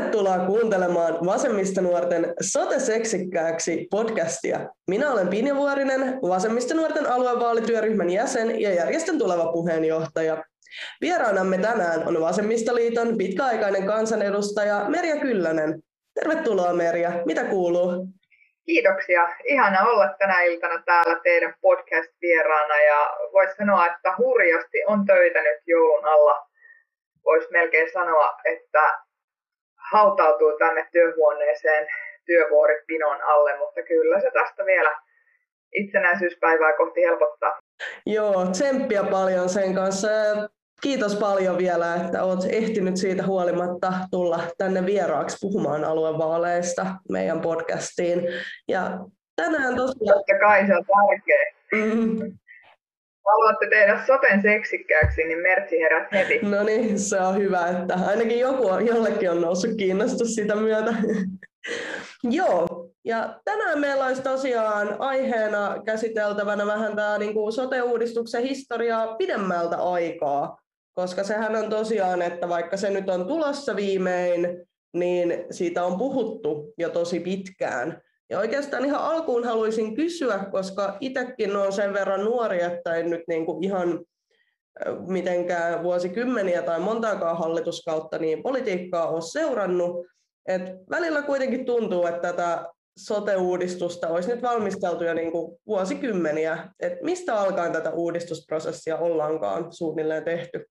Tervetuloa kuuntelemaan Vasemmistonuorten Sote-seksikkääksi podcastia. Minä olen Pinja Vuorinen, Vasemmistonuorten aluevaalityöryhmän jäsen ja järjestön tuleva puheenjohtaja. Vieraanamme tänään on Vasemmistoliiton pitkäaikainen kansanedustaja Merja Kyllönen. Tervetuloa Merja, mitä kuuluu? Kiitoksia. Ihana olla tänä iltana täällä teidän podcast-vieraana ja voisi sanoa, että hurjasti on töitä nyt joulun alla. Voisi melkein sanoa, että hautautuu tänne työhuoneeseen työvuoripinon alle, mutta kyllä se tästä vielä itsenäisyyspäivää kohti helpottaa. Joo, tsemppiä paljon sen kanssa. Kiitos paljon vielä, että olet ehtinyt siitä huolimatta tulla tänne vieraaksi puhumaan aluevaaleista meidän podcastiin. Ja tänään tosiaan... Totta kai se on tärkeä. Mm, haluatte tehdä soten seksikkääksi, niin Mertsi herät heti. No niin, se on hyvä, että ainakin joku, jollekin on noussut kiinnostus sitä myötä. Joo, ja tänään meillä olisi tosiaan aiheena käsiteltävänä vähän tämä niin kuin sote-uudistuksen historiaa pidemmältä aikaa, koska sehän on tosiaan, että vaikka se nyt on tulossa viimein, niin siitä on puhuttu jo tosi pitkään. Ja oikeastaan ihan alkuun haluaisin kysyä, koska itsekin on sen verran nuori, että en nyt niin kuin ihan mitenkään vuosikymmeniä tai montaakaan hallituskautta niin politiikkaa ole seurannut. Et välillä kuitenkin tuntuu, että tätä sote-uudistusta olisi nyt valmisteltu jo niin kuin vuosikymmeniä. Et mistä alkaen tätä uudistusprosessia ollaankaan suunnilleen tehty?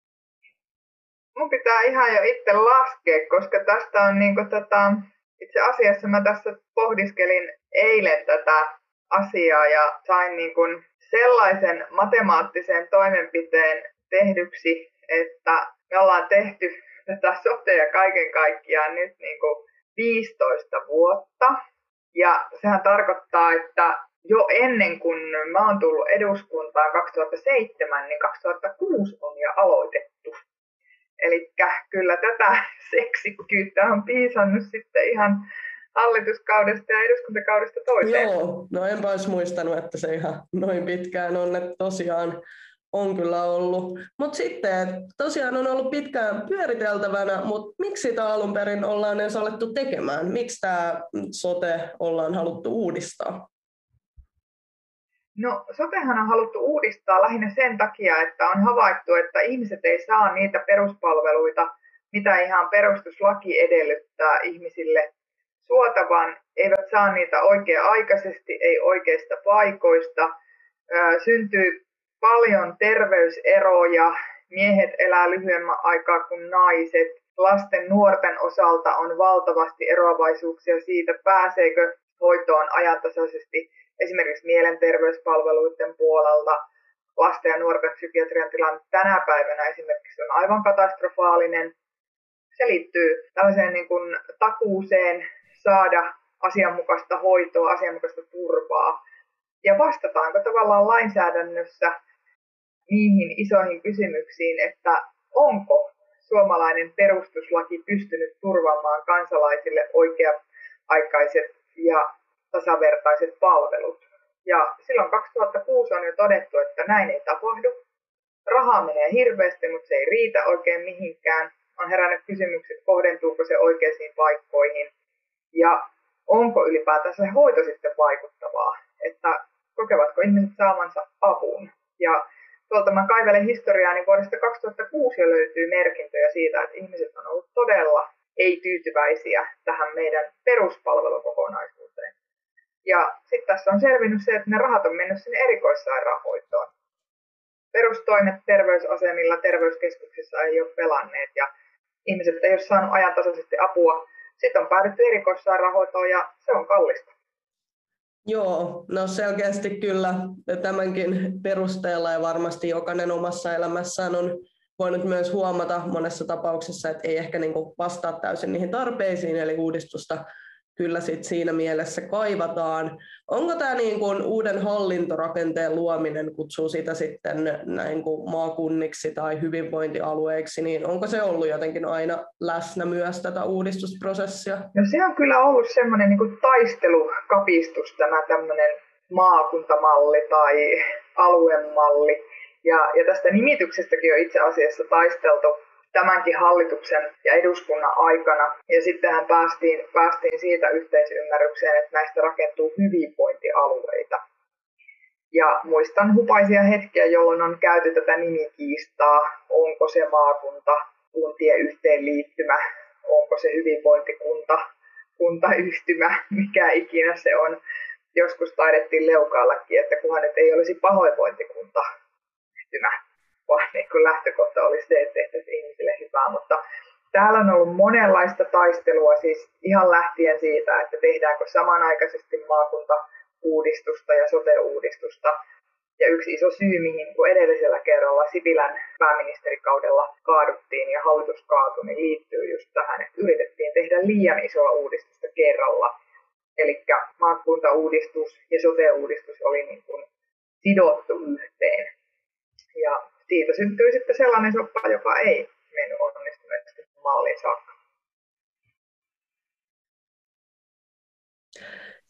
Mun pitää ihan jo itse laskea, koska tästä on niin kuin, tota, itse asiassa mä tässä pohdiskelin eilen tätä asiaa ja sain niin kuin sellaisen matemaattisen toimenpiteen tehdyksi, että me ollaan tehty tätä sotea kaiken kaikkiaan nyt niin kuin 15 vuotta. Ja sehän tarkoittaa, että jo ennen kuin mä oon tullut eduskuntaan 2007, niin 2006 on jo aloitettu. Eli kyllä tätä seksikkyyttä on piisannut sitten ihan hallituskaudesta ja eduskuntakaudesta toiseen. Joo, no enpä olisi muistanut, että se ihan noin pitkään on, että tosiaan on kyllä ollut. Mutta sitten tosiaan on ollut pitkään pyöriteltävänä, mutta miksi sitä alun perin ollaan edes alettu tekemään? Miksi tämä sote ollaan haluttu uudistaa? No sotehan on haluttu uudistaa lähinnä sen takia, että on havaittu, että ihmiset ei saa niitä peruspalveluita, mitä ihan perustuslaki edellyttää ihmisille suotavan, eivät saa niitä oikea-aikaisesti, ei oikeista paikoista. Syntyy paljon terveyseroja, miehet elää lyhyemmän aikaa kuin naiset, lasten nuorten osalta on valtavasti eroavaisuuksia siitä, pääseekö hoitoon ajantasaisesti esimerkiksi mielenterveyspalveluiden puolelta. Lasten ja nuorten psykiatrian tilanne tänä päivänä esimerkiksi on aivan katastrofaalinen. Se liittyy tällaiseen niin kuin takuuseen saada asianmukaista hoitoa, asianmukaista turvaa. Ja vastataanko tavallaan lainsäädännössä niihin isoihin kysymyksiin, että onko suomalainen perustuslaki pystynyt turvaamaan kansalaisille oikea-aikaiset ja tasavertaiset palvelut. Ja silloin 2006 on jo todettu, että näin ei tapahdu. Rahaa menee hirveästi, mutta se ei riitä oikein mihinkään. On herännyt kysymykset, kohdentuuko se oikeisiin paikkoihin ja onko ylipäätään se hoito sitten vaikuttavaa, että kokevatko ihmiset saamansa avun. Ja tuolta mä kaivelen historiaa, niin vuodesta 2006 jo löytyy merkintöjä siitä, että ihmiset on ollut todella ei-tyytyväisiä tähän meidän peruspalvelukokonaisuuteen. Ja sitten tässä on selvinnyt se, että ne rahat on mennyt sinne erikoissairaanhoitoon. Perustoimet terveysasemilla, terveyskeskuksissa ei ole pelanneet ja ihmiset ei ole saanut ajantasaisesti apua. Sitten on päädytty erikoissairaanhoitoon ja se on kallista. Joo, no selkeästi kyllä tämänkin perusteella ja varmasti jokainen omassa elämässään on voinut myös huomata monessa tapauksessa, että ei ehkä niin vastaa täysin niihin tarpeisiin, eli uudistusta kyllä sit siinä mielessä kaivataan. Onko tämä niin uuden hallintorakenteen luominen, kutsuu sitä sitten näin kuin maakunniksi tai hyvinvointialueiksi, niin onko se ollut jotenkin aina läsnä myös tätä uudistusprosessia? No se on kyllä ollut semmoinen niin taistelukapistus tämä tämmöinen maakuntamalli tai aluemalli. Ja, ja tästä nimityksestäkin on itse asiassa taisteltu tämänkin hallituksen ja eduskunnan aikana. Ja sittenhän päästiin, päästiin siitä yhteisymmärrykseen, että näistä rakentuu hyvinvointialueita. Ja muistan hupaisia hetkiä, jolloin on käyty tätä nimikiistaa, onko se maakunta, kuntien yhteenliittymä, onko se hyvinvointikunta, kuntayhtymä, mikä ikinä se on. Joskus taidettiin leukaallakin, että kunhan nyt ei olisi pahoinvointikunta yhtymä, vaan niin kuin lähtökohta olisi se, että tehtäisiin ihmisille hyvää. Mutta täällä on ollut monenlaista taistelua, siis ihan lähtien siitä, että tehdäänkö samanaikaisesti maakunta uudistusta ja sote-uudistusta. Ja yksi iso syy, mihin kun edellisellä kerralla Sipilän pääministerikaudella kaaduttiin ja hallitus kaatui, niin liittyy just tähän, että yritettiin tehdä liian isoa uudistusta kerralla. Eli maakuntauudistus ja sote-uudistus oli niin kuin sidottu yhteen. Ja siitä syntyi sitten sellainen soppa, joka ei mennyt onnistuneesti malliin saakka.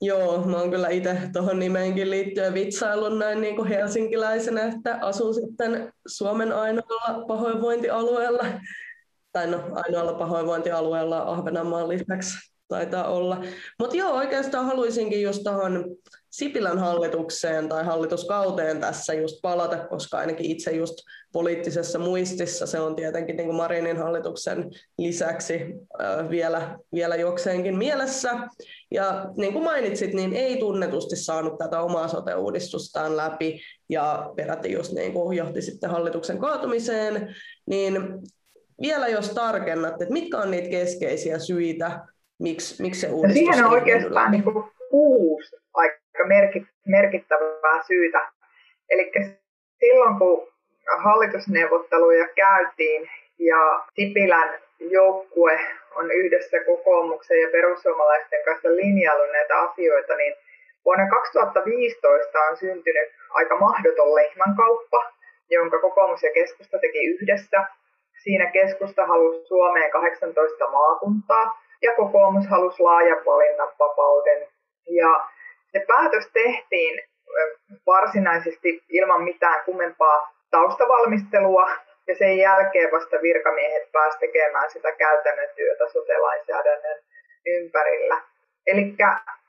Joo, mä oon kyllä itse tuohon nimeenkin liittyen vitsailun näin niin kuin helsinkiläisenä, että asun sitten Suomen ainoalla pahoinvointialueella, tai no ainoalla pahoinvointialueella Ahvenanmaan lisäksi taitaa olla. Mutta joo, oikeastaan haluaisinkin just tuohon Sipilän hallitukseen tai hallituskauteen tässä just palata, koska ainakin itse just poliittisessa muistissa se on tietenkin niin kuin Marinin hallituksen lisäksi vielä, vielä jokseenkin mielessä. Ja niin kuin mainitsit, niin ei tunnetusti saanut tätä omaa sote-uudistustaan läpi ja peräti just niin kuin johti sitten hallituksen kaatumiseen, niin vielä jos tarkennat, että mitkä on niitä keskeisiä syitä, miksi, miksi se no uudistus Siihen on oikeastaan niin kuin kuusi aika merkittävää syytä. Eli silloin kun hallitusneuvotteluja käytiin ja Sipilän joukkue on yhdessä kokoomuksen ja perussuomalaisten kanssa linjaillut näitä asioita, niin vuonna 2015 on syntynyt aika mahdoton lehmänkauppa, jonka kokoomus ja keskusta teki yhdessä. Siinä keskusta halusi Suomeen 18 maakuntaa ja kokoomus halusi laajan valinnanvapauden. Ja se päätös tehtiin varsinaisesti ilman mitään kummempaa taustavalmistelua ja sen jälkeen vasta virkamiehet pääsivät tekemään sitä käytännön työtä sote-lainsäädännön ympärillä. Eli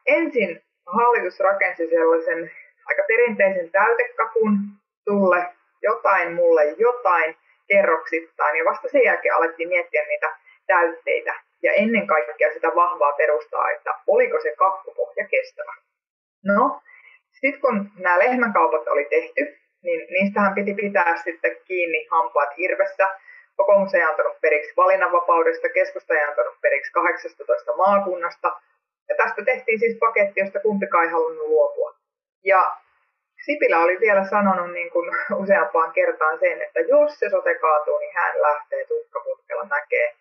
ensin hallitus rakensi sellaisen aika perinteisen täytekakun, tulle jotain, mulle jotain, kerroksittain, ja vasta sen jälkeen alettiin miettiä niitä täytteitä, ja ennen kaikkea sitä vahvaa perustaa, että oliko se kakkupohja kestävä. No, sitten kun nämä lehmänkaupat oli tehty, niin niistähän piti pitää sitten kiinni hampaat hirvessä. Kokoomus ei antanut periksi valinnanvapaudesta, keskusta ei antanut periksi 18 maakunnasta. Ja tästä tehtiin siis paketti, josta kumpikaan ei halunnut luopua. Ja Sipilä oli vielä sanonut niin kuin useampaan kertaan sen, että jos se sote kaatuu, niin hän lähtee tukkaputkella näkee.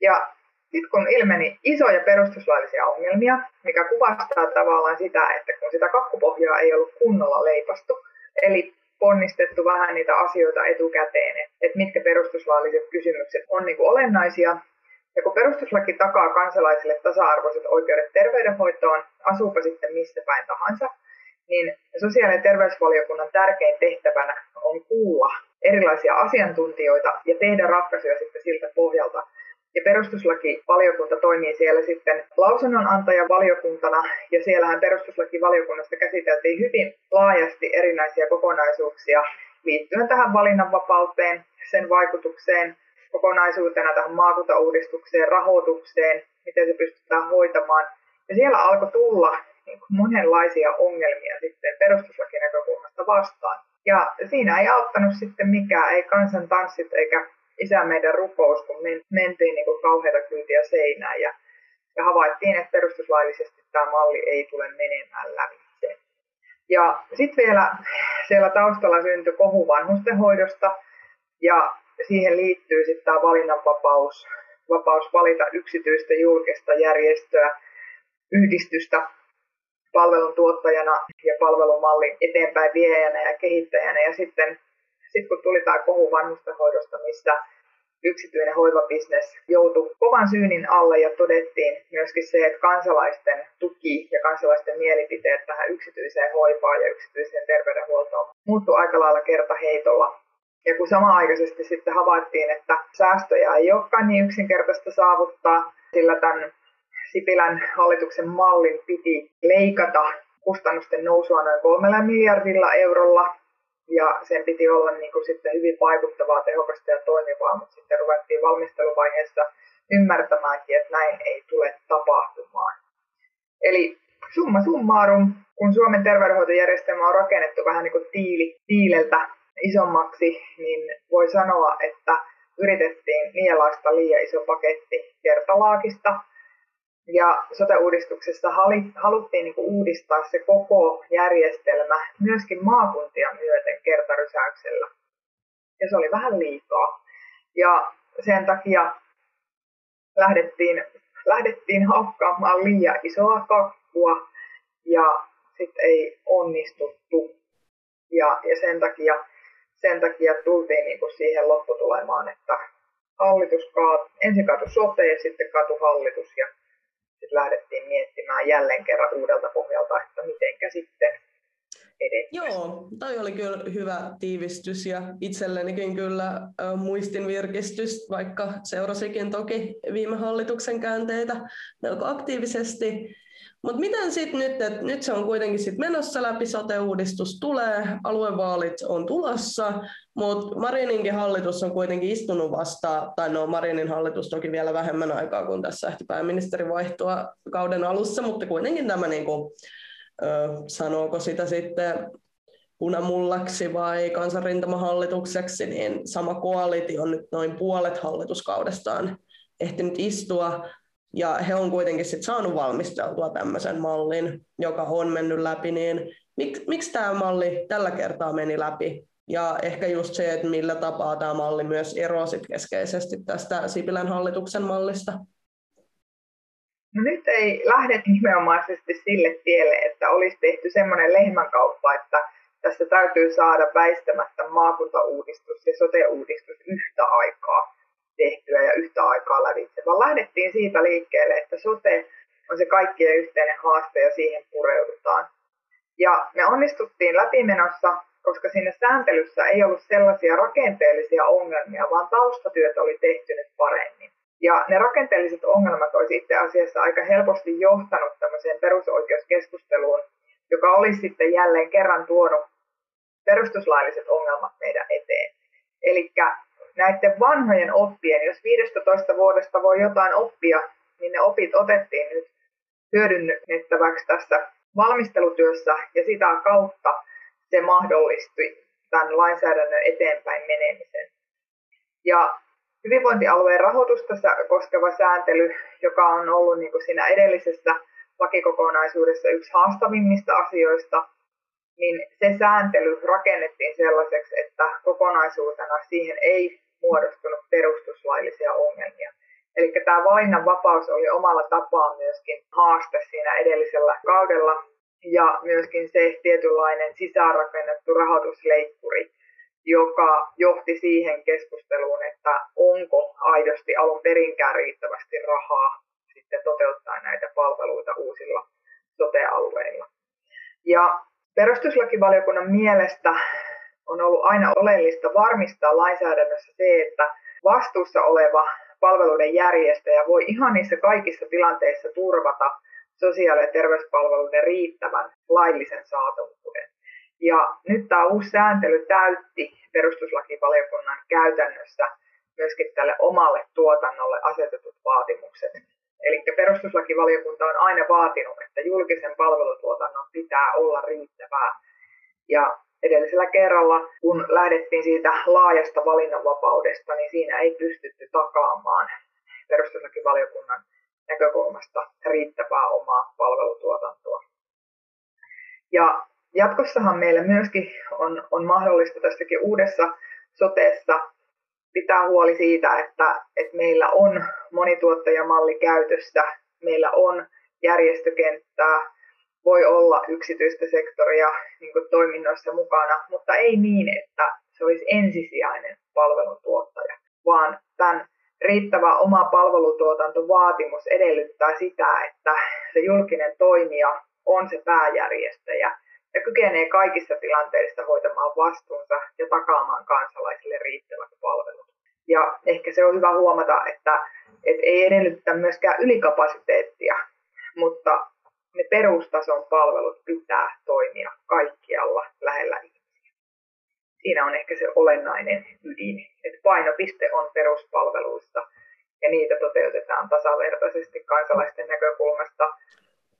Ja sitten kun ilmeni isoja perustuslaillisia ongelmia, mikä kuvastaa tavallaan sitä, että kun sitä kakkupohjaa ei ollut kunnolla leipastu, eli ponnistettu vähän niitä asioita etukäteen, että mitkä perustuslailliset kysymykset on niin kuin olennaisia. Ja kun perustuslaki takaa kansalaisille tasa-arvoiset oikeudet terveydenhoitoon, asuupa sitten missä päin tahansa, niin sosiaali- ja terveysvaliokunnan tärkein tehtävänä on kuulla erilaisia asiantuntijoita ja tehdä ratkaisuja sitten siltä pohjalta, ja perustuslakivaliokunta toimii siellä sitten lausunnonantajan valiokuntana, ja siellähän perustuslakivaliokunnasta käsiteltiin hyvin laajasti erinäisiä kokonaisuuksia liittyen tähän valinnanvapauteen, sen vaikutukseen kokonaisuutena tähän maakuntauudistukseen, rahoitukseen, miten se pystytään hoitamaan. Ja siellä alkoi tulla niin kuin monenlaisia ongelmia sitten perustuslakinäkökulmasta vastaan. Ja siinä ei auttanut sitten mikään, ei kansan tanssit eikä isä meidän rukous, kun mentiin niin kuin kauheita kyytiä seinään ja, ja havaittiin, että perustuslaillisesti tämä malli ei tule menemään lävitse. Ja sitten vielä siellä taustalla syntyi kohu vanhustenhoidosta ja siihen liittyy sitten tämä valinnanvapaus, vapaus valita yksityistä julkista järjestöä, yhdistystä palvelun tuottajana ja palvelumallin eteenpäin viejänä ja kehittäjänä. Ja sitten sitten kun tuli tämä kohu vanhustenhoidosta, missä yksityinen hoivabisnes joutui kovan syynin alle ja todettiin myöskin se, että kansalaisten tuki ja kansalaisten mielipiteet tähän yksityiseen hoivaan ja yksityiseen terveydenhuoltoon muuttui aika lailla kertaheitolla. Ja kun samaaikaisesti sitten havaittiin, että säästöjä ei olekaan niin yksinkertaista saavuttaa, sillä tämän Sipilän hallituksen mallin piti leikata kustannusten nousua noin kolmella miljardilla eurolla, ja sen piti olla niin kuin sitten hyvin vaikuttavaa, tehokasta ja toimivaa, mutta sitten ruvettiin valmisteluvaiheessa ymmärtämäänkin, että näin ei tule tapahtumaan. Eli summa summarum, kun Suomen terveydenhoitojärjestelmä on rakennettu vähän niin kuin tiili, tiileltä isommaksi, niin voi sanoa, että yritettiin nielaista liian iso paketti kertalaakista. Ja sote-uudistuksessa haluttiin niin uudistaa se koko järjestelmä myöskin maakuntia myöten kertarysäyksellä. Ja se oli vähän liikaa. Ja sen takia lähdettiin, lähdettiin haukkaamaan liian isoa kakkua ja sitten ei onnistuttu. Ja, ja sen, takia, sen takia tultiin niin kuin siihen lopputulemaan, että hallitus kaat, ensin katu sote ja sitten katu hallitus ja sitten lähdettiin miettimään jälleen kerran uudelta pohjalta, että miten sitten Joo, toi oli kyllä hyvä tiivistys ja itsellenikin kyllä muistin virkistys, vaikka seurasikin toki viime hallituksen käänteitä melko aktiivisesti. Mutta miten sitten nyt, että nyt se on kuitenkin sit menossa läpi, sote-uudistus tulee, aluevaalit on tulossa, mutta Marininkin hallitus on kuitenkin istunut vasta, tai no Marinin hallitus toki vielä vähemmän aikaa kuin tässä ehti pääministeri vaihtua kauden alussa, mutta kuitenkin tämä niinku, ö, sanooko sitä sitten punamullaksi vai kansanrintamahallitukseksi, niin sama koalitio on nyt noin puolet hallituskaudestaan ehtinyt istua, ja he on kuitenkin sit saanut valmisteltua tämmöisen mallin, joka on mennyt läpi, niin mik, miksi tämä malli tällä kertaa meni läpi? Ja ehkä just se, että millä tapaa tämä malli myös eroaa sit keskeisesti tästä Sipilän hallituksen mallista. No nyt ei lähde nimenomaisesti sille tielle, että olisi tehty semmoinen lehmänkauppa, että tässä täytyy saada väistämättä maakuntauudistus ja sote-uudistus yhtä aikaa tehtyä ja yhtä aikaa lävitse, vaan lähdettiin siitä liikkeelle, että sote on se kaikkien yhteinen haaste ja siihen pureudutaan. Ja me onnistuttiin läpimenossa, koska siinä sääntelyssä ei ollut sellaisia rakenteellisia ongelmia, vaan taustatyöt oli tehty nyt paremmin. Ja ne rakenteelliset ongelmat olisi itse asiassa aika helposti johtanut tämmöiseen perusoikeuskeskusteluun, joka olisi sitten jälleen kerran tuonut perustuslailliset ongelmat meidän eteen. Eli näiden vanhojen oppien, jos 15 vuodesta voi jotain oppia, niin ne opit otettiin nyt hyödynnettäväksi tässä valmistelutyössä ja sitä kautta se mahdollisti tämän lainsäädännön eteenpäin menemisen. Ja hyvinvointialueen rahoitusta koskeva sääntely, joka on ollut niin kuin siinä edellisessä lakikokonaisuudessa yksi haastavimmista asioista, niin se sääntely rakennettiin sellaiseksi, että kokonaisuutena siihen ei muodostunut perustuslaillisia ongelmia. Eli tämä valinnanvapaus oli omalla tapaa myöskin haaste siinä edellisellä kaudella ja myöskin se tietynlainen sisäänrakennettu rahoitusleikkuri, joka johti siihen keskusteluun, että onko aidosti alun perinkään riittävästi rahaa sitten toteuttaa näitä palveluita uusilla sote-alueilla. Ja perustuslakivaliokunnan mielestä on ollut aina oleellista varmistaa lainsäädännössä se, että vastuussa oleva palveluiden järjestäjä voi ihan niissä kaikissa tilanteissa turvata sosiaali- ja terveyspalveluiden riittävän laillisen saatavuuden. Ja nyt tämä uusi sääntely täytti perustuslakivaliokunnan käytännössä myöskin tälle omalle tuotannolle asetetut vaatimukset. Eli perustuslakivaliokunta on aina vaatinut, että julkisen palvelutuotannon pitää olla riittävää. Ja edellisellä kerralla, kun lähdettiin siitä laajasta valinnanvapaudesta, niin siinä ei pystytty takaamaan perustuslakivaliokunnan näkökulmasta riittävää omaa palvelutuotantoa. Ja jatkossahan meillä myöskin on, on mahdollista tässäkin uudessa soteessa pitää huoli siitä, että, että meillä on monituottajamalli käytössä, meillä on järjestökenttää, voi olla yksityistä sektoria niin kuin toiminnoissa mukana, mutta ei niin, että se olisi ensisijainen palveluntuottaja, vaan tämän riittävä oma palvelutuotantovaatimus edellyttää sitä, että se julkinen toimija on se pääjärjestäjä ja kykenee kaikissa tilanteissa hoitamaan vastuunsa ja takaamaan kansalaisille riittävät palvelut. Ja ehkä se on hyvä huomata, että, että ei edellytä myöskään ylikapasiteettia, mutta ne perustason palvelut pitää toimia kaikkialla lähellä ihmisiä. Siinä on ehkä se olennainen ydin, että painopiste on peruspalveluissa ja niitä toteutetaan tasavertaisesti kansalaisten näkökulmasta,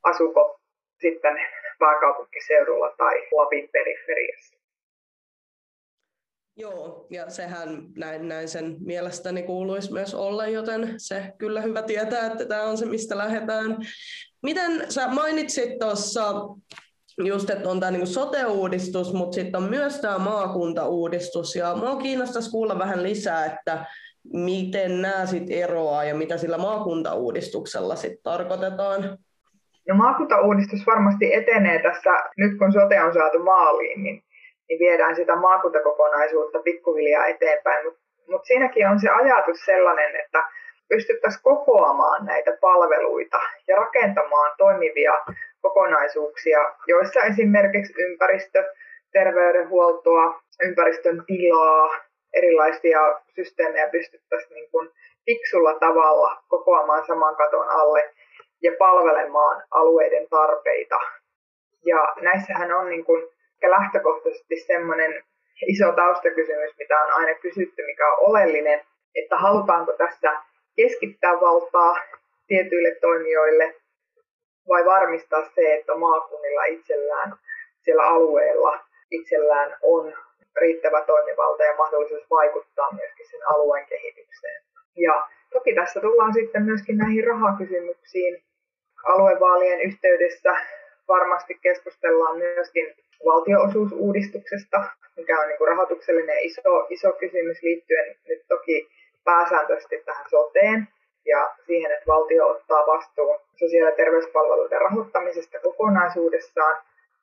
asuko sitten pääkaupunkiseudulla tai Lapin periferiassa. Joo, ja sehän näin, näin sen mielestäni kuuluisi myös olla, joten se kyllä hyvä tietää, että tämä on se, mistä lähdetään. Miten sä mainitsit tuossa just, että on tämä niin sote-uudistus, mutta sitten on myös tämä maakuntauudistus, ja minua kiinnostaisi kuulla vähän lisää, että miten nämä sitten eroaa ja mitä sillä maakuntauudistuksella sitten tarkoitetaan? No maakuntauudistus varmasti etenee tässä, nyt kun sote on saatu maaliin, niin, niin viedään sitä maakuntakokonaisuutta pikkuhiljaa eteenpäin. Mutta mut siinäkin on se ajatus sellainen, että pystyttäisiin kokoamaan näitä palveluita ja rakentamaan toimivia kokonaisuuksia, joissa esimerkiksi ympäristö, terveydenhuoltoa, ympäristön tilaa, erilaisia systeemejä pystyttäisiin niin kuin fiksulla tavalla kokoamaan saman katon alle ja palvelemaan alueiden tarpeita. Ja näissähän on niin kuin lähtökohtaisesti semmoinen iso taustakysymys, mitä on aina kysytty, mikä on oleellinen, että halutaanko tässä keskittää valtaa tietyille toimijoille vai varmistaa se, että maakunnilla itsellään siellä alueella itsellään on riittävä toimivalta ja mahdollisuus vaikuttaa myöskin sen alueen kehitykseen. Ja toki tässä tullaan sitten myöskin näihin rahakysymyksiin. Aluevaalien yhteydessä varmasti keskustellaan myöskin valtioosuusuudistuksesta, mikä on niin rahoituksellinen iso, iso kysymys liittyen nyt toki pääsääntöisesti tähän soteen ja siihen, että valtio ottaa vastuun sosiaali- ja terveyspalveluiden rahoittamisesta kokonaisuudessaan.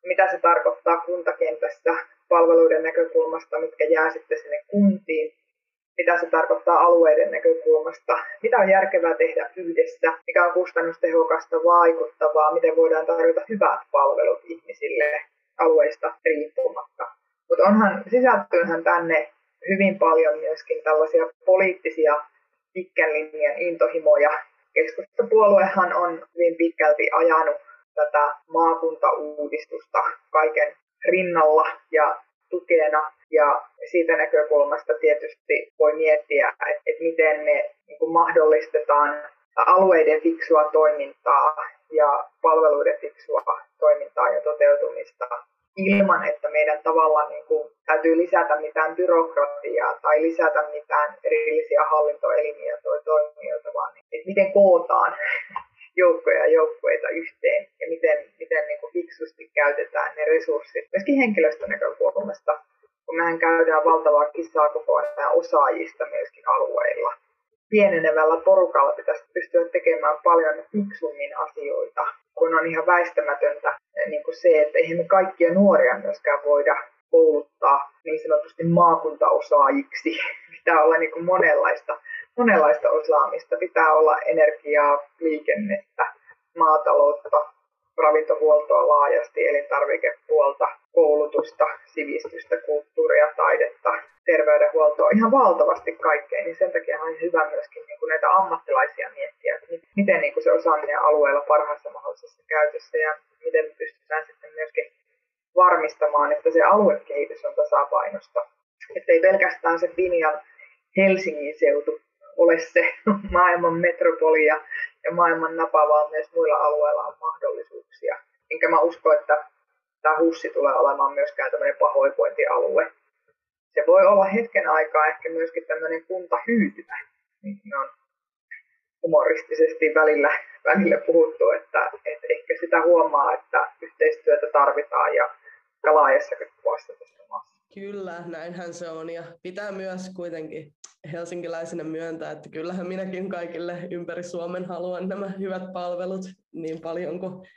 Mitä se tarkoittaa kuntakentässä palveluiden näkökulmasta, mitkä jää sitten sinne kuntiin, mitä se tarkoittaa alueiden näkökulmasta, mitä on järkevää tehdä yhdessä, mikä on kustannustehokasta, vaikuttavaa, miten voidaan tarjota hyvät palvelut ihmisille alueista riippumatta. Mutta onhan sisältyynhän tänne hyvin paljon myöskin tällaisia poliittisia pitkän linjan intohimoja. Keskustapuoluehan on hyvin pitkälti ajanut tätä maakuntauudistusta kaiken rinnalla ja tukena. Ja siitä näkökulmasta tietysti voi miettiä, että, miten me niin mahdollistetaan alueiden fiksua toimintaa ja palveluiden fiksua toimintaa ja toteutumista ilman, että meidän tavallaan niin kuin, täytyy lisätä mitään byrokratiaa tai lisätä mitään erillisiä hallintoelimiä tai toimijoita, vaan niin, että miten kootaan joukkoja ja joukkueita yhteen ja miten, miten niin kuin fiksusti käytetään ne resurssit. Myöskin henkilöstön näkökulmasta, kun mehän käydään valtavaa kissaa koko ajan osaajista myöskin alueilla. Pienenevällä porukalla pitäisi pystyä tekemään paljon fiksummin asioita, kun on ihan väistämätöntä niin kuin se, että eihän me kaikkia nuoria myöskään voida kouluttaa niin sanotusti maakuntaosaajiksi. Pitää olla niin kuin monenlaista monenlaista osaamista. Pitää olla energiaa, liikennettä, maataloutta, ravintohuoltoa laajasti, elintarvikepuolta, koulutusta, sivistystä, kulttuuria, taidetta, terveydenhuoltoa, ihan valtavasti kaikkea, niin sen takia on hyvä myöskin niin kuin näitä ammattilaisia miettiä, että miten niin kuin se osaaminen alueella parhaassa mahdollisessa käytössä ja miten me pystytään sitten myöskin varmistamaan, että se aluekehitys on tasapainosta. Että ei pelkästään se Pinjan Helsingin seutu ole se maailman metropolia ja maailman napa, vaan myös muilla alueilla on mahdollisuuksia. Enkä mä usko, että tämä hussi tulee olemaan myöskään tämmöinen pahoinvointialue. Se voi olla hetken aikaa ehkä myöskin tämmöinen kuntahyytymä. Niin me on humoristisesti välillä, välillä puhuttu, että, että ehkä sitä huomaa, että yhteistyötä tarvitaan ja laajassa kuvassa tässä maassa. Kyllä, näinhän se on ja pitää myös kuitenkin helsinkiläisenä myöntää, että kyllähän minäkin kaikille ympäri Suomen haluan nämä hyvät palvelut niin paljon kuin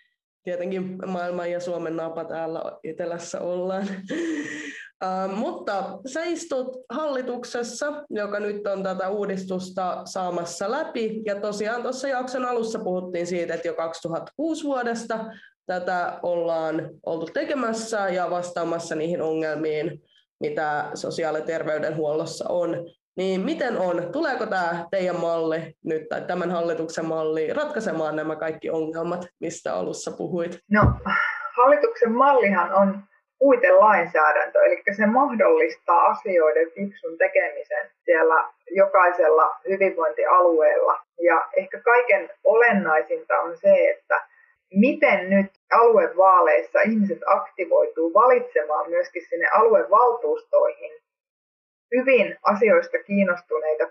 tietenkin maailman ja Suomen napa täällä etelässä ollaan. Uh, mutta sä istut hallituksessa, joka nyt on tätä uudistusta saamassa läpi. Ja tosiaan tuossa jakson alussa puhuttiin siitä, että jo 2006 vuodesta tätä ollaan oltu tekemässä ja vastaamassa niihin ongelmiin, mitä sosiaali- ja terveydenhuollossa on. Niin miten on? Tuleeko tämä teidän malli nyt tai tämän hallituksen malli ratkaisemaan nämä kaikki ongelmat, mistä alussa puhuit? No, hallituksen mallihan on puitelainsäädäntö, eli se mahdollistaa asioiden fiksun tekemisen siellä jokaisella hyvinvointialueella. Ja ehkä kaiken olennaisinta on se, että miten nyt aluevaaleissa ihmiset aktivoituu valitsemaan myöskin sinne aluevaltuustoihin hyvin asioista kiinnostuneita,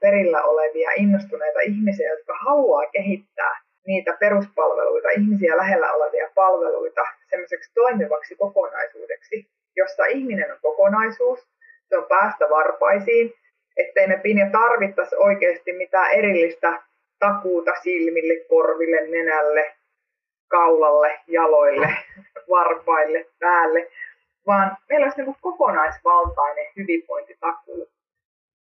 perillä olevia, innostuneita ihmisiä, jotka haluaa kehittää niitä peruspalveluita, ihmisiä lähellä olevia palveluita semmoiseksi toimivaksi kokonaisuudeksi, jossa ihminen on kokonaisuus, se on päästä varpaisiin, ettei me Pinja tarvittaisi oikeasti mitään erillistä takuuta silmille, korville, nenälle, kaulalle, jaloille, varpaille, päälle, vaan meillä olisi niin kokonaisvaltainen hyvinvointitakuu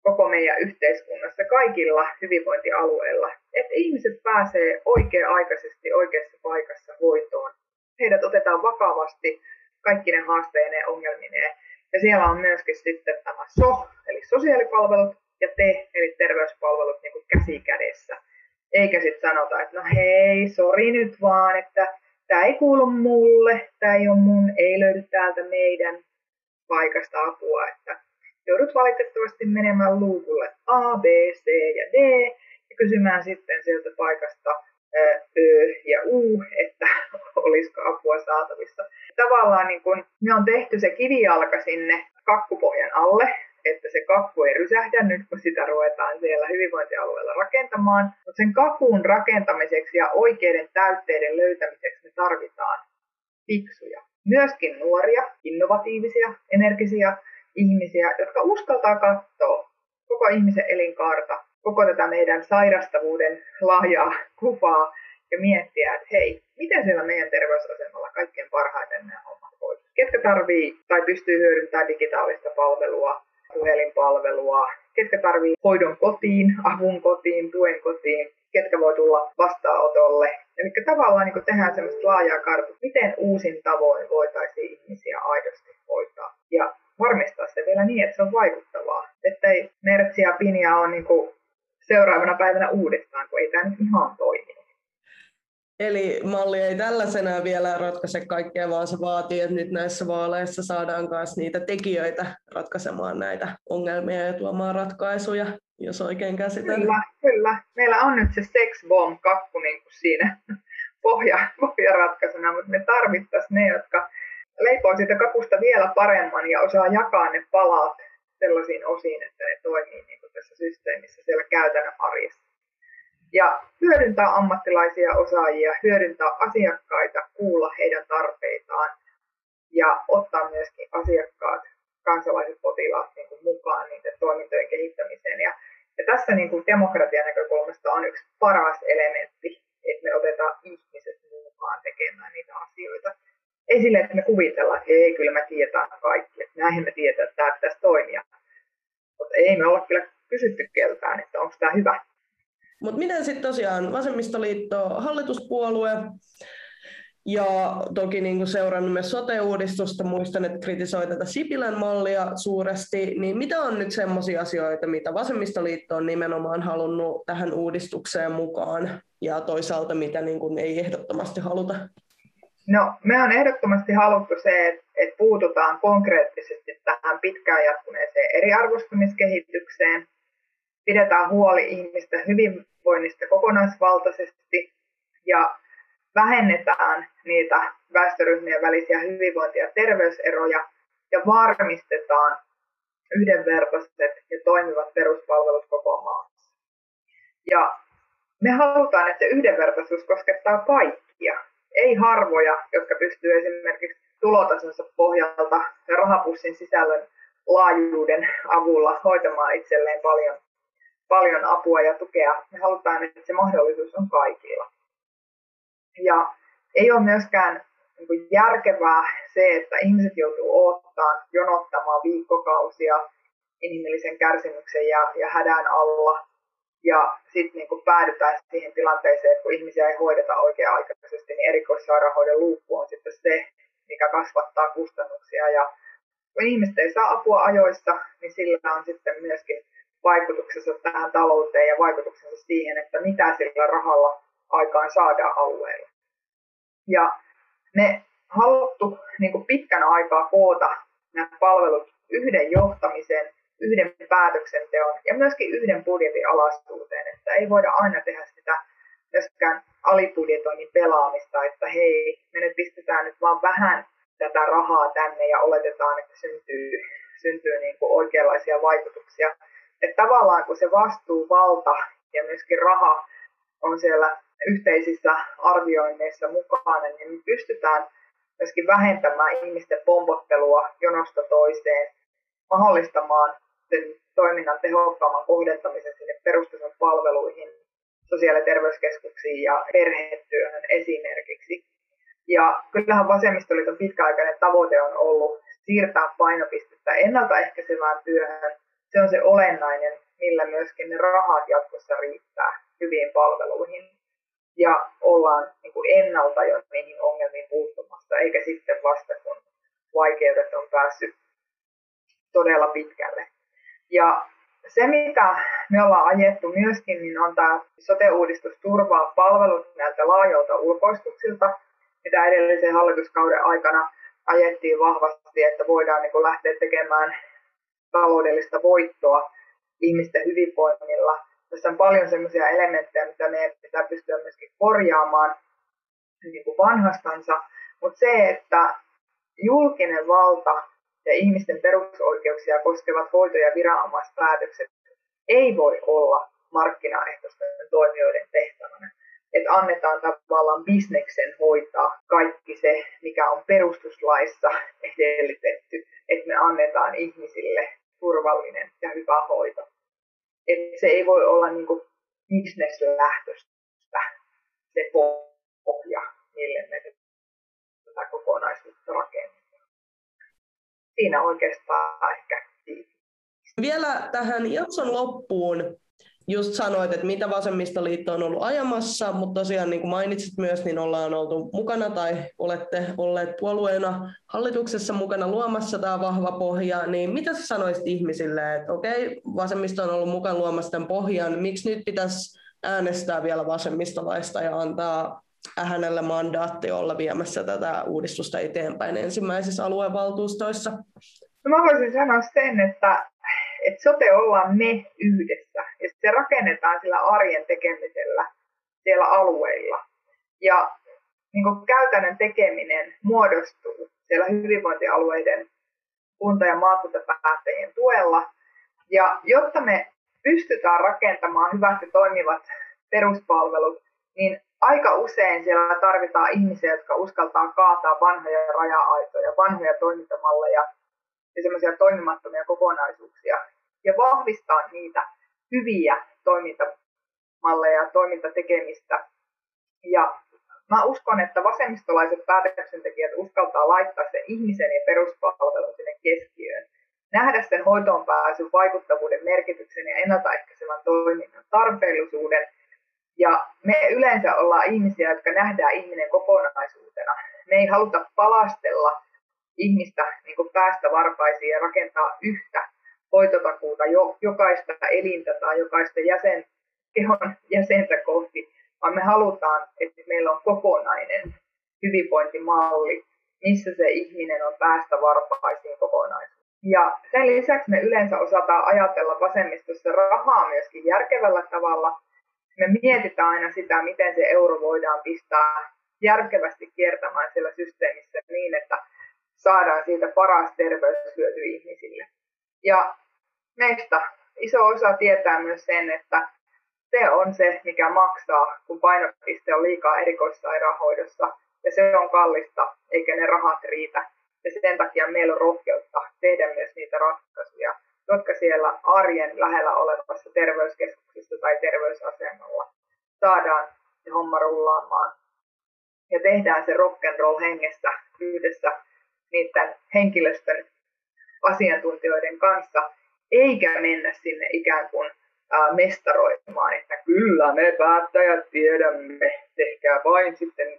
koko meidän yhteiskunnassa, kaikilla hyvinvointialueilla, että ihmiset pääsee oikea-aikaisesti oikeassa paikassa hoitoon. Heidät otetaan vakavasti kaikki ne haasteineen ongelmineen. Ja siellä on myöskin sitten tämä SO, eli sosiaalipalvelut, ja te, eli terveyspalvelut, niin käsi kädessä. Eikä sitten sanota, että no hei, sori nyt vaan, että tämä ei kuulu mulle, tämä ei ole mun, ei löydy täältä meidän paikasta apua, että joudut valitettavasti menemään luukulle A, B, C ja D ja kysymään sitten sieltä paikasta Ö ja U, että olisiko apua saatavissa. Tavallaan niin kun me on tehty se kivijalka sinne kakkupohjan alle, että se kakku ei rysähdä nyt, kun sitä ruvetaan siellä hyvinvointialueella rakentamaan. Mutta sen kakun rakentamiseksi ja oikeiden täytteiden löytämiseksi me tarvitaan fiksuja. Myöskin nuoria, innovatiivisia, energisiä ihmisiä, jotka uskaltaa katsoa koko ihmisen elinkaarta, koko tätä meidän sairastavuuden lahjaa kuvaa ja miettiä, että hei, miten siellä meidän terveysasemalla kaikkein parhaiten nämä hommat voi. Ketkä tarvii tai pystyy hyödyntämään digitaalista palvelua, puhelinpalvelua, ketkä tarvii hoidon kotiin, avun kotiin, tuen kotiin, ketkä voi tulla vastaanotolle. Eli tavallaan niin tehdään semmoista laajaa kartoa, miten uusin tavoin voitaisiin ihmisiä aidosti hoitaa. Ja varmistaa se vielä niin, että se on vaikuttavaa. Että ei Mertsi ja Pinja ole niin kuin seuraavana päivänä uudestaan, kun ei tämä nyt ihan toimi. Eli malli ei tällaisena vielä ratkaise kaikkea, vaan se vaatii, että nyt näissä vaaleissa saadaan myös niitä tekijöitä ratkaisemaan näitä ongelmia ja tuomaan ratkaisuja, jos oikein käsitellään. Kyllä, kyllä. Meillä on nyt se sex bomb kakku niin kuin siinä pohja, pohjaratkaisuna, mutta me tarvittaisiin ne, jotka leipoo siitä kakusta vielä paremman ja osaa jakaa ne palat sellaisiin osiin, että ne toimii niin kuin tässä systeemissä siellä käytännön arjessa. Ja hyödyntää ammattilaisia osaajia, hyödyntää asiakkaita, kuulla heidän tarpeitaan ja ottaa myöskin asiakkaat, kansalaiset, potilaat niin kuin mukaan niiden toimintojen kehittämiseen. Ja, ja tässä niin kuin demokratian näkökulmasta on yksi paras elementti, että me otetaan ihmiset mukaan tekemään niitä asioita ei sille, että me kuvitellaan, että ei, kyllä me tiedetään kaikki, että näinhän me tiedetään, että tämä pitäisi toimia. Mutta ei me olla kyllä kysytty keltään, että onko tämä hyvä. Mutta miten sitten tosiaan vasemmistoliitto, hallituspuolue, ja toki niin kuin seurannut myös sote-uudistusta, muistan, että kritisoi tätä Sipilän mallia suuresti, niin mitä on nyt sellaisia asioita, mitä vasemmistoliitto on nimenomaan halunnut tähän uudistukseen mukaan, ja toisaalta mitä niin kuin ei ehdottomasti haluta? No, me on ehdottomasti haluttu se, että, että puututaan konkreettisesti tähän pitkään jatkuneeseen eriarvoistumiskehitykseen, pidetään huoli ihmisten hyvinvoinnista kokonaisvaltaisesti ja vähennetään niitä väestöryhmien välisiä hyvinvointi- ja terveyseroja ja varmistetaan yhdenvertaiset ja toimivat peruspalvelut koko maassa. Ja me halutaan, että se yhdenvertaisuus koskettaa kaikkia ei harvoja, jotka pystyy esimerkiksi tulotasonsa pohjalta rahapussin sisällön laajuuden avulla hoitamaan itselleen paljon, paljon apua ja tukea. Me halutaan, että se mahdollisuus on kaikilla. Ja ei ole myöskään niin järkevää se, että ihmiset joutuu odottamaan, jonottamaan viikkokausia inhimillisen kärsimyksen ja, ja hädän alla Ja sitten niin päädytään siihen tilanteeseen, että kun ihmisiä ei hoideta oikea-aikaisesti, niin erikoissairaanhoidon luukku on sitten se, mikä kasvattaa kustannuksia. Ja kun ihmiset ei saa apua ajoissa, niin sillä on sitten myöskin vaikutuksensa tähän talouteen ja vaikutuksensa siihen, että mitä sillä rahalla aikaan saadaan alueella. Ja me haluttu niin kuin pitkän aikaa koota nämä palvelut yhden johtamisen, yhden päätöksenteon ja myöskin yhden budjetin alastuuteen, että ei voida aina tehdä sitä myöskään alibudjetoinnin pelaamista, että hei, me nyt pistetään nyt vaan vähän tätä rahaa tänne ja oletetaan, että syntyy, syntyy niin kuin oikeanlaisia vaikutuksia. Että tavallaan kun se vastuuvalta ja myöskin raha on siellä yhteisissä arvioinneissa mukana, niin me pystytään myöskin vähentämään ihmisten pompottelua jonosta toiseen, mahdollistamaan sen toiminnan tehokkaamman kohdentamisen sinne perustason palveluihin, sosiaali- ja terveyskeskuksiin ja perhetyöhön esimerkiksi. Ja kyllähän vasemmistoliiton pitkäaikainen tavoite on ollut siirtää painopistettä ennaltaehkäisevään työhön. Se on se olennainen, millä myöskin ne rahat jatkossa riittää hyviin palveluihin. Ja ollaan niin kuin ennalta jo niihin ongelmiin puuttumassa, eikä sitten vasta kun vaikeudet on päässyt todella pitkälle. Ja se, mitä me ollaan ajettu myöskin, niin on tämä sote-uudistus turvaa palvelut näiltä laajoilta ulkoistuksilta, mitä edellisen hallituskauden aikana ajettiin vahvasti, että voidaan niin lähteä tekemään taloudellista voittoa ihmisten hyvinvoinnilla. Tässä on paljon sellaisia elementtejä, mitä meidän pitää pystyä myöskin korjaamaan niin kuin vanhastansa, mutta se, että julkinen valta ja ihmisten perusoikeuksia koskevat hoito- ja viranomaispäätökset ei voi olla markkinaehtoisten toimijoiden tehtävänä. Että annetaan tavallaan bisneksen hoitaa kaikki se, mikä on perustuslaissa edellytetty, että me annetaan ihmisille turvallinen ja hyvä hoito. Et se ei voi olla niinku bisneslähtöistä se pohja, mille me tätä kokonaisuutta rakennetaan siinä oikeastaan ehkä Vielä tähän jakson loppuun just sanoit, että mitä vasemmistoliitto on ollut ajamassa, mutta tosiaan niin kuin mainitsit myös, niin ollaan oltu mukana tai olette olleet puolueena hallituksessa mukana luomassa tämä vahva pohja, niin mitä sä sanoisit ihmisille, että okei, vasemmisto on ollut mukana luomassa tämän pohjan, miksi nyt pitäisi äänestää vielä vasemmistolaista ja antaa hänelle mandaatti olla viemässä tätä uudistusta eteenpäin ensimmäisissä aluevaltuustoissa? No mä voisin sanoa sen, että, että sote ollaan me yhdessä ja se rakennetaan sillä arjen tekemisellä siellä alueilla. Ja niin kuin käytännön tekeminen muodostuu siellä hyvinvointialueiden kunta- ja maakuntapäättäjien tuella. Ja jotta me pystytään rakentamaan hyvät ja toimivat peruspalvelut, niin aika usein siellä tarvitaan ihmisiä, jotka uskaltaa kaataa vanhoja raja-aitoja, vanhoja toimintamalleja ja semmoisia toimimattomia kokonaisuuksia ja vahvistaa niitä hyviä toimintamalleja ja toimintatekemistä. Ja mä uskon, että vasemmistolaiset päätöksentekijät uskaltaa laittaa sen ihmisen ja peruspalvelun sinne keskiöön. Nähdä sen hoitoon pääsyn vaikuttavuuden merkityksen ja ennaltaehkäisevän toiminnan tarpeellisuuden – ja me yleensä ollaan ihmisiä, jotka nähdään ihminen kokonaisuutena. Me ei haluta palastella ihmistä niin päästä varpaisiin ja rakentaa yhtä hoitotakuuta jo, jokaista elintä tai jokaista jäsen, kehon jäsentä kohti, vaan me halutaan, että meillä on kokonainen hyvinvointimalli, missä se ihminen on päästä varpaisiin kokonaisuuteen. Ja sen lisäksi me yleensä osataan ajatella vasemmistossa rahaa myöskin järkevällä tavalla, me mietitään aina sitä, miten se euro voidaan pistää järkevästi kiertämään siellä systeemissä niin, että saadaan siitä paras terveyshyöty ihmisille. Ja meistä iso osa tietää myös sen, että se on se, mikä maksaa, kun painopiste on liikaa erikoissairaanhoidossa ja se on kallista, eikä ne rahat riitä. Ja sen takia meillä on rohkeutta tehdä myös niitä ratkaisuja, jotka siellä arjen lähellä olevassa terveyskeskuksessa tai terveysasemalla saadaan se homma rullaamaan. Ja tehdään se rock'n'roll hengessä yhdessä niiden henkilöstön asiantuntijoiden kanssa, eikä mennä sinne ikään kuin mestaroimaan, että kyllä me päättäjät tiedämme, tehkää vain sitten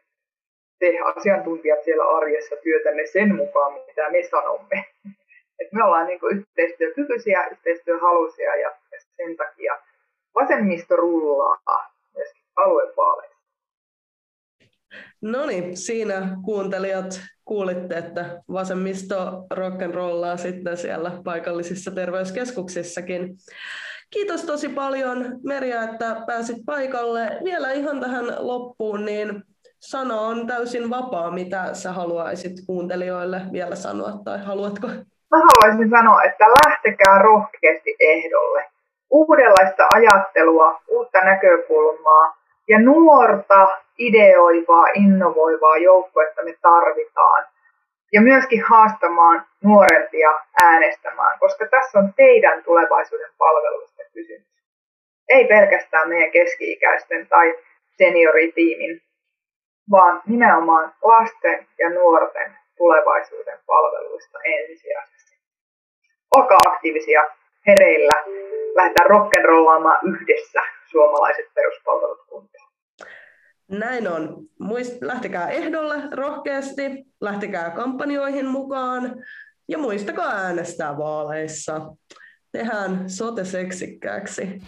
te asiantuntijat siellä arjessa työtänne sen mukaan, mitä me sanomme. Et me ollaan niin yhteistyökykyisiä, yhteistyöhaluisia ja sen takia vasemmisto rullaa myöskin aluevaaleissa. No niin, siinä kuuntelijat kuulitte, että vasemmisto rock'n'rollaa sitten siellä paikallisissa terveyskeskuksissakin. Kiitos tosi paljon Merja, että pääsit paikalle. Vielä ihan tähän loppuun, niin sana on täysin vapaa, mitä sä haluaisit kuuntelijoille vielä sanoa, tai haluatko? Mä haluaisin sanoa, että lähtekää rohkeasti ehdolle. Uudenlaista ajattelua, uutta näkökulmaa ja nuorta, ideoivaa, innovoivaa joukkuetta me tarvitaan. Ja myöskin haastamaan nuorempia äänestämään, koska tässä on teidän tulevaisuuden palveluista kysymys. Ei pelkästään meidän keski-ikäisten tai senioritiimin vaan nimenomaan lasten ja nuorten tulevaisuuden palveluista ensisijaisesti. Olkaa aktiivisia, hereillä, lähdetään rock'n'rollaamaan yhdessä suomalaiset peruspalvelut kuntoon. Näin on. Muist, lähtekää ehdolle rohkeasti, lähtekää kampanjoihin mukaan ja muistakaa äänestää vaaleissa. Tehdään sote seksikkääksi.